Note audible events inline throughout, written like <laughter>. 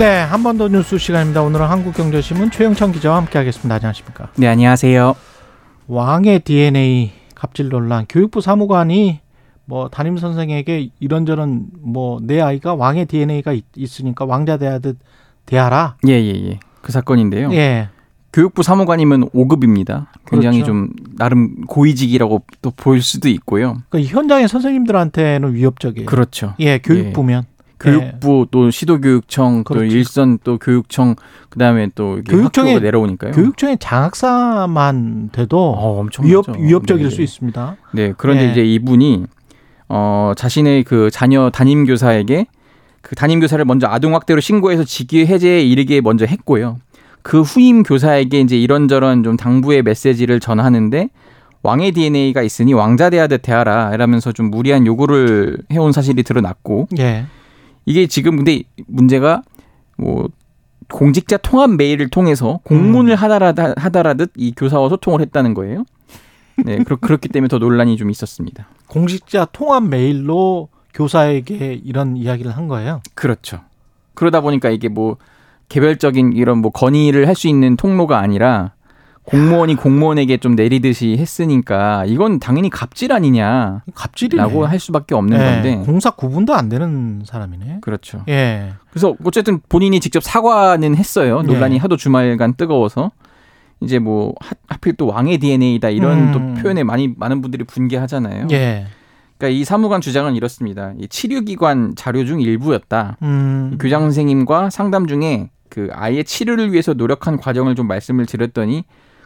네, 한 번 더 뉴스 시간입니다. 오늘은 한국경제신문 최영찬 기자와 함께하겠습니다. 안녕하십니까? 네, 안녕하세요. 왕의 DNA 갑질 논란. 교육부 사무관이 뭐 담임 선생에게 이런저런 뭐 내 아이가 왕의 DNA가 있, 으니까 왕자 대하듯 대하라. 예, 예, 예. 그 사건인데요. 예. 교육부 사무관이면 5급입니다. 굉장히 그렇죠. 좀 나름 고위직이라고 또볼 수도 있고요. 그 현장의 선생님들한테는 위협적이에요. 그렇죠. 예, 교육부면 교육부 또 시도교육청 또 그렇죠. 일선 또 교육청 그다음에 또 교육청에- 내려오니까요. 교육청의 장학사만 돼도 어, 엄청 위협. 위협적일 네, 수 네. 있습니다. 네, 그런데 예. 이제 이분이 어 자신의 그 자녀 담임 교사에게 그 담임 교사를 먼저 아동 학대로 신고해서 직위 해제에 이르게 먼저 했고요. 그 후임 교사에게 이제 이런저런 좀 당부의 메시지를 전하는데 왕의 DNA가 있으니 왕자 대하듯 대하라 이러면서 좀 무리한 요구를 해온 사실이 드러났고 예. 이게 지금 근데 문제가 뭐 공직자 통합 메일을 통해서 공문을 음. 하다라 하다라듯 이 교사와 소통을 했다는 거예요. 네, 그렇, 그렇기 때문에 더 논란이 좀 있었습니다. 공직자 통합 메일로 교사에게 이런 이야기를 한 거예요. 그렇죠. 그러다 보니까 이게 뭐 개별적인 이런 뭐 건의를 할 수 있는 통로가 아니라 공무원이 공무원에게 좀 내리듯이 했으니까 이건 당연히 갑질 아니냐라고 갑질이네. 할 수밖에 없는 예, 건데 공사 구분도 안 되는 사람이네. 그렇죠. 예. 그래서 어쨌든 본인이 직접 사과는 했어요. 논란이 예. 하도 주말간 뜨거워서 이제 뭐 하, 하필 또 왕의 DNA다 이런 음. 또 표현에 많이 많은 분들이 분개하잖아요. 예. 그러니까 이 사무관 주장은 이렇습니다. 이 치료기관 자료 중 일부였다. 음. 교장 선생님과 상담 중에 그 아이의 치료를 위해서 노력한 과정을 좀 말씀을 드렸더니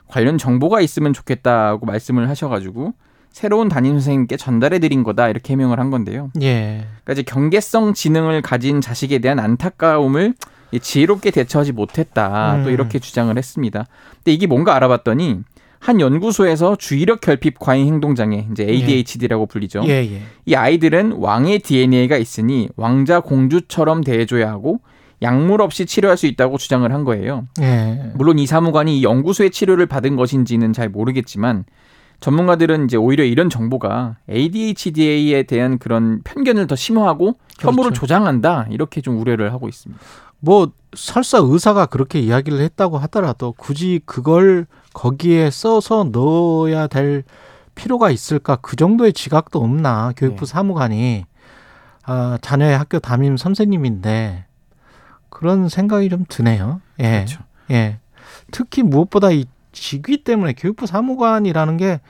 관련 정보가 있으면 좋겠다고 말씀을 하셔가지고 새로운 담임 선생님께 전달해 드린 거다 이렇게 해명을 한 건데요. 예. 그러니까 이제 경계성 지능을 가진 자식에 대한 안타까움을 이 지혜롭게 대처하지 못했다 또 음. 이렇게 주장을 했습니다. 근데 이게 뭔가 알아봤더니 한 연구소에서 주의력 결핍 과잉 행동 장애 이제 ADHD라고 불리죠. 예, 예. 이 아이들은 왕의 DNA가 있으니 왕자 공주처럼 대해줘야 하고 약물 없이 치료할 수 있다고 주장을 한 거예요. 예. 물론 이 사무관이 이 연구소의 치료를 받은 것인지는 잘 모르겠지만 전문가들은 이제 오히려 이런 정보가 ADHD에 대한 그런 편견을 더 심화하고 혐오를 그렇죠. 조장한다 이렇게 좀 우려를 하고 있습니다. 뭐 설사 의사가 그렇게 이야기를 했다고 하더라도 굳이 그걸 거기에 써서 넣어야 될 필요가 있을까? 그 정도의 지각도 없나? 교육부 네. 사무관이 아, 자녀의 학교 담임 선생님인데 그런 생각이 좀 드네요. 예. 그렇죠. 예. 특히 무엇보다 이 직위 때문에 교육부 사무관이라는 게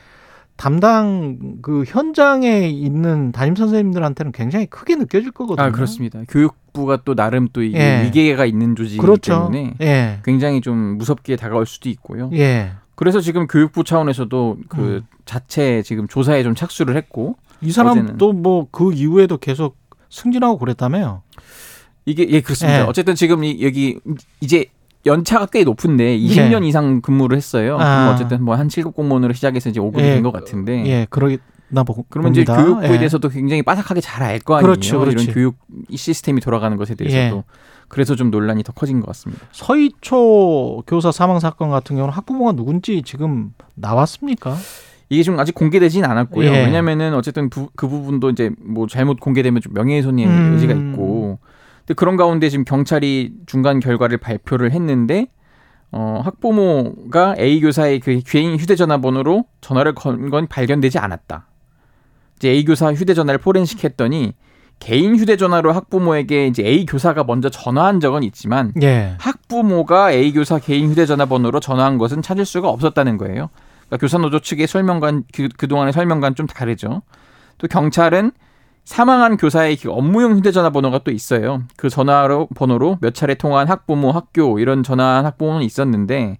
담당 그 현장에 있는 담임 선생님들한테는 굉장히 크게 느껴질 거거든요. 아 그렇습니다. 교육부가 또 나름 또 이게 예. 위계가 있는 조직이기 그렇죠. 때문에 예. 굉장히 좀 무섭게 다가올 수도 있고요. 예. 그래서 지금 교육부 차원에서도 그 음. 자체 지금 조사에 좀 착수를 했고 이 사람도 어제는. 뭐그 이후에도 계속 승진하고 그랬다며요. 이게 예 그렇습니다. 예. 어쨌든 지금 이, 여기 이제 연차가 꽤 높은데 20년 예. 이상 근무를 했어요. 아. 어쨌든 뭐 한 7급 공무원으로 시작해서 이제 5급이 예. 된것 같은데. 예, 그러나 보 그러면 이제 봅니다. 교육부에 예. 대해서도 굉장히 빠삭하게 잘 알 거 아니에요. 그렇죠, 그렇지. 이런 교육 시스템이 돌아가는 것에 대해서도. 예. 그래서 좀 논란이 더 커진 것 같습니다. 서희초 교사 사망 사건 같은 경우는 학부모가 누군지 지금 나왔습니까? 이게 좀 아직 공개되진 않았고요. 예. 왜냐면은 어쨌든 부- 그 부분도 이제 뭐 잘못 공개되면 좀 명예훼손의 음. 의지가 있고. 근데 그런 가운데 지금 경찰이 중간 결과를 발표를 했는데 어, 학부모가 A 교사의 그 개인 휴대전화 번호로 전화를 건 건 발견되지 않았다. 이제 A 교사 휴대전화를 포렌식했더니 개인 휴대전화로 학부모에게 이제 A 교사가 먼저 전화한 적은 있지만 예. 학부모가 A 교사 개인 휴대전화 번호로 전화한 것은 찾을 수가 없었다는 거예요. 그러니까 교사노조 측의 설명관 그, 그동안의 설명과는 좀 다르죠. 또 경찰은 사망한 교사의 그 업무용 휴대전화 번호가 또 있어요. 그 전화로 번호로 몇 차례 통화한 학부모, 학교 이런 전화한 학부모는 있었는데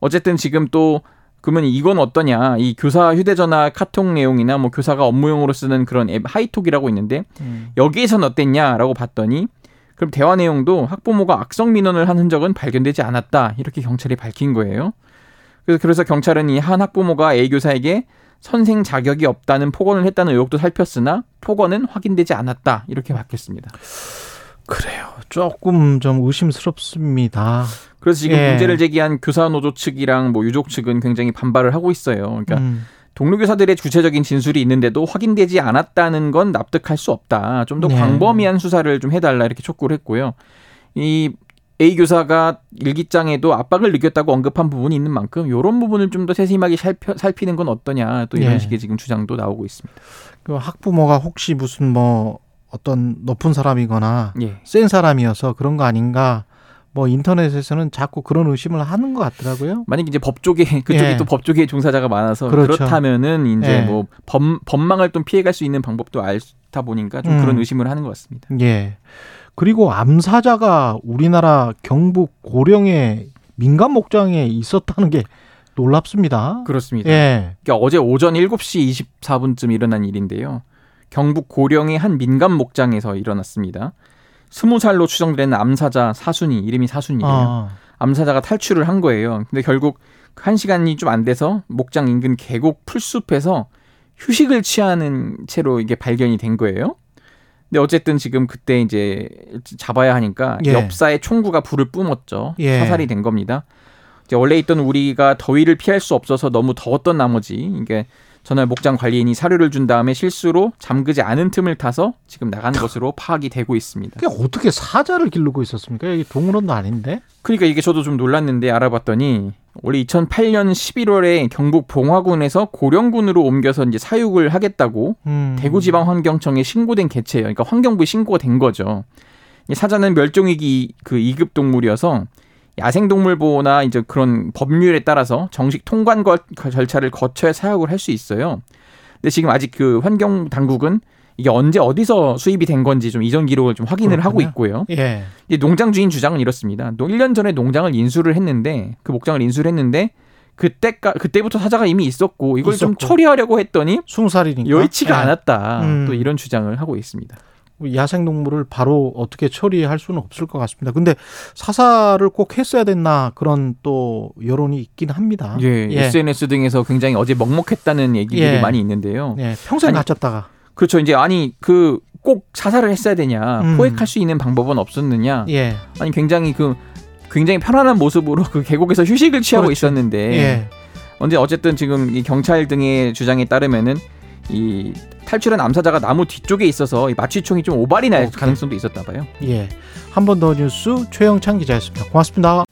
어쨌든 지금 또 그러면 이건 어떠냐? 이 교사 휴대전화 카톡 내용이나 뭐 교사가 업무용으로 쓰는 그런 앱 하이톡이라고 있는데 음. 여기에선 어땠냐라고 봤더니 그럼 대화 내용도 학부모가 악성 민원을 한 흔적은 발견되지 않았다. 이렇게 경찰이 밝힌 거예요. 그래서 그래서 경찰은 이 한 학부모가 A 교사에게 선생 자격이 없다는 폭언을 했다는 의혹도 살폈으나 폭언은 확인되지 않았다. 이렇게 밝혔습니다. 그래요. 조금 좀 의심스럽습니다. 그래서 지금 예. 문제를 제기한 교사 노조 측이랑 뭐 유족 측은 굉장히 반발을 하고 있어요. 그러니까 음, 동료 교사들의 구체적인 진술이 있는데도 확인되지 않았다는 건 납득할 수 없다. 좀더 네. 광범위한 수사를 좀 해달라 이렇게 촉구를 했고요. 이 A 교사가 일기장에도 압박을 느꼈다고 언급한 부분이 있는 만큼 이런 부분을 좀 더 세심하게 살펴, 살피 는 건 어떠냐 또 이런 예. 식의 지금 주장도 나오고 있습니다. 그 학부모가 혹시 무슨 뭐 어떤 높은 사람이거나 예. 센 사람이어서 그런 거 아닌가? 뭐 인터넷에서는 자꾸 그런 의심을 하는 것 같더라고요. 만약 이제 법조계 <laughs> 그쪽이 예. 또 법조계 종사자가 많아서 그렇죠. 그렇다면은 이제 예. 뭐 범, 법망을 좀 피해갈 수 있는 방법도 알다 보니까 좀 음. 그런 의심을 하는 것 같습니다. 예. 그리고 암사자가 우리나라 경북 고령의 민간 목장에 있었다는 게 놀랍습니다. 그렇습니다. 예. 그러니까 어제 오전 7시 24분쯤 일어난 일인데요. 경북 고령의 한 민간 목장에서 일어났습니다. 스무 살로 추정되는 암사자 사순이 이름이 사순이에요. 아, 암사자가 탈출을 한 거예요. 근데 결국 한 시간이 좀 안 돼서 목장 인근 계곡 풀숲에서 휴식을 취하는 채로 이게 발견이 된 거예요. 근데 어쨌든 지금 그때 이제 잡아야 하니까 예. 옆사의 총구가 불을 뿜었죠. 예. 사살이 된 겁니다. 이제 원래 있던 우리가 더위를 피할 수 없어서 너무 더웠던 나머지 이게 전날 목장 관리인이 사료를 준 다음에 실수로 잠그지 않은 틈을 타서 지금 나간 것으로 파악이 되고 있습니다. 그게 어떻게 사자를 기르고 있었습니까? 여기 동물원도 아닌데. 그러니까 이게 저도 좀 놀랐는데 알아봤더니 원래 2008년 11월에 경북 봉화군에서 고령군으로 옮겨서 이제 사육을 하겠다고 음. 대구지방환경청에 신고된 개체예요. 그러니까 환경부에 신고가 된 거죠. 이 사자는 멸종위기 그 2급 동물이어서 야생동물보호나 이제 그런 법률에 따라서 정식 통관 거- 절차를 거쳐야 사육을 할 수 있어요. 근데 지금 아직 그 환경 당국은 이게 언제 어디서 수입이 된 건지 좀 이전 기록을 좀 확인을 하고 그렇군요. 있고요. 예. 이 농장 주인 주장은 이렇습니다. 1년 전에 농장을 인수를 했는데 그 목장을 인수를 했는데 그때까 그때부터 사자가 이미 있었고 이걸 좀 있었고. 처리하려고 했더니 스무 살이니까. 여의치가 예. 않았다. 음. 또 이런 주장을 하고 있습니다. 야생 동물을 바로 어떻게 처리할 수는 없을 것 같습니다. 근데 사살을 꼭 했어야 됐나 그런 또 여론이 있긴 합니다. 예, SNS 등에서 굉장히 어제 먹먹했다는 얘기들이 예. 많이 있는데요. 예, 평생 아니, 갇혔다가. 그렇죠. 이제 아니 그꼭 사살을 했어야 되냐, 음. 포획할 수 있는 방법은 없었느냐. 예. 아니 굉장히 그 굉장히 편안한 모습으로 그 계곡에서 휴식을 취하고 그렇죠. 있었는데 예. 언제 어쨌든 지금 이 경찰 등의 주장에 따르면은 이 탈출한 암사자가 나무 뒤쪽에 있어서 이 마취총이 좀 오발이 날 오케이. 가능성도 있었다 봐요. 예. 한 번 더 뉴스 최영찬 기자였습니다. 고맙습니다.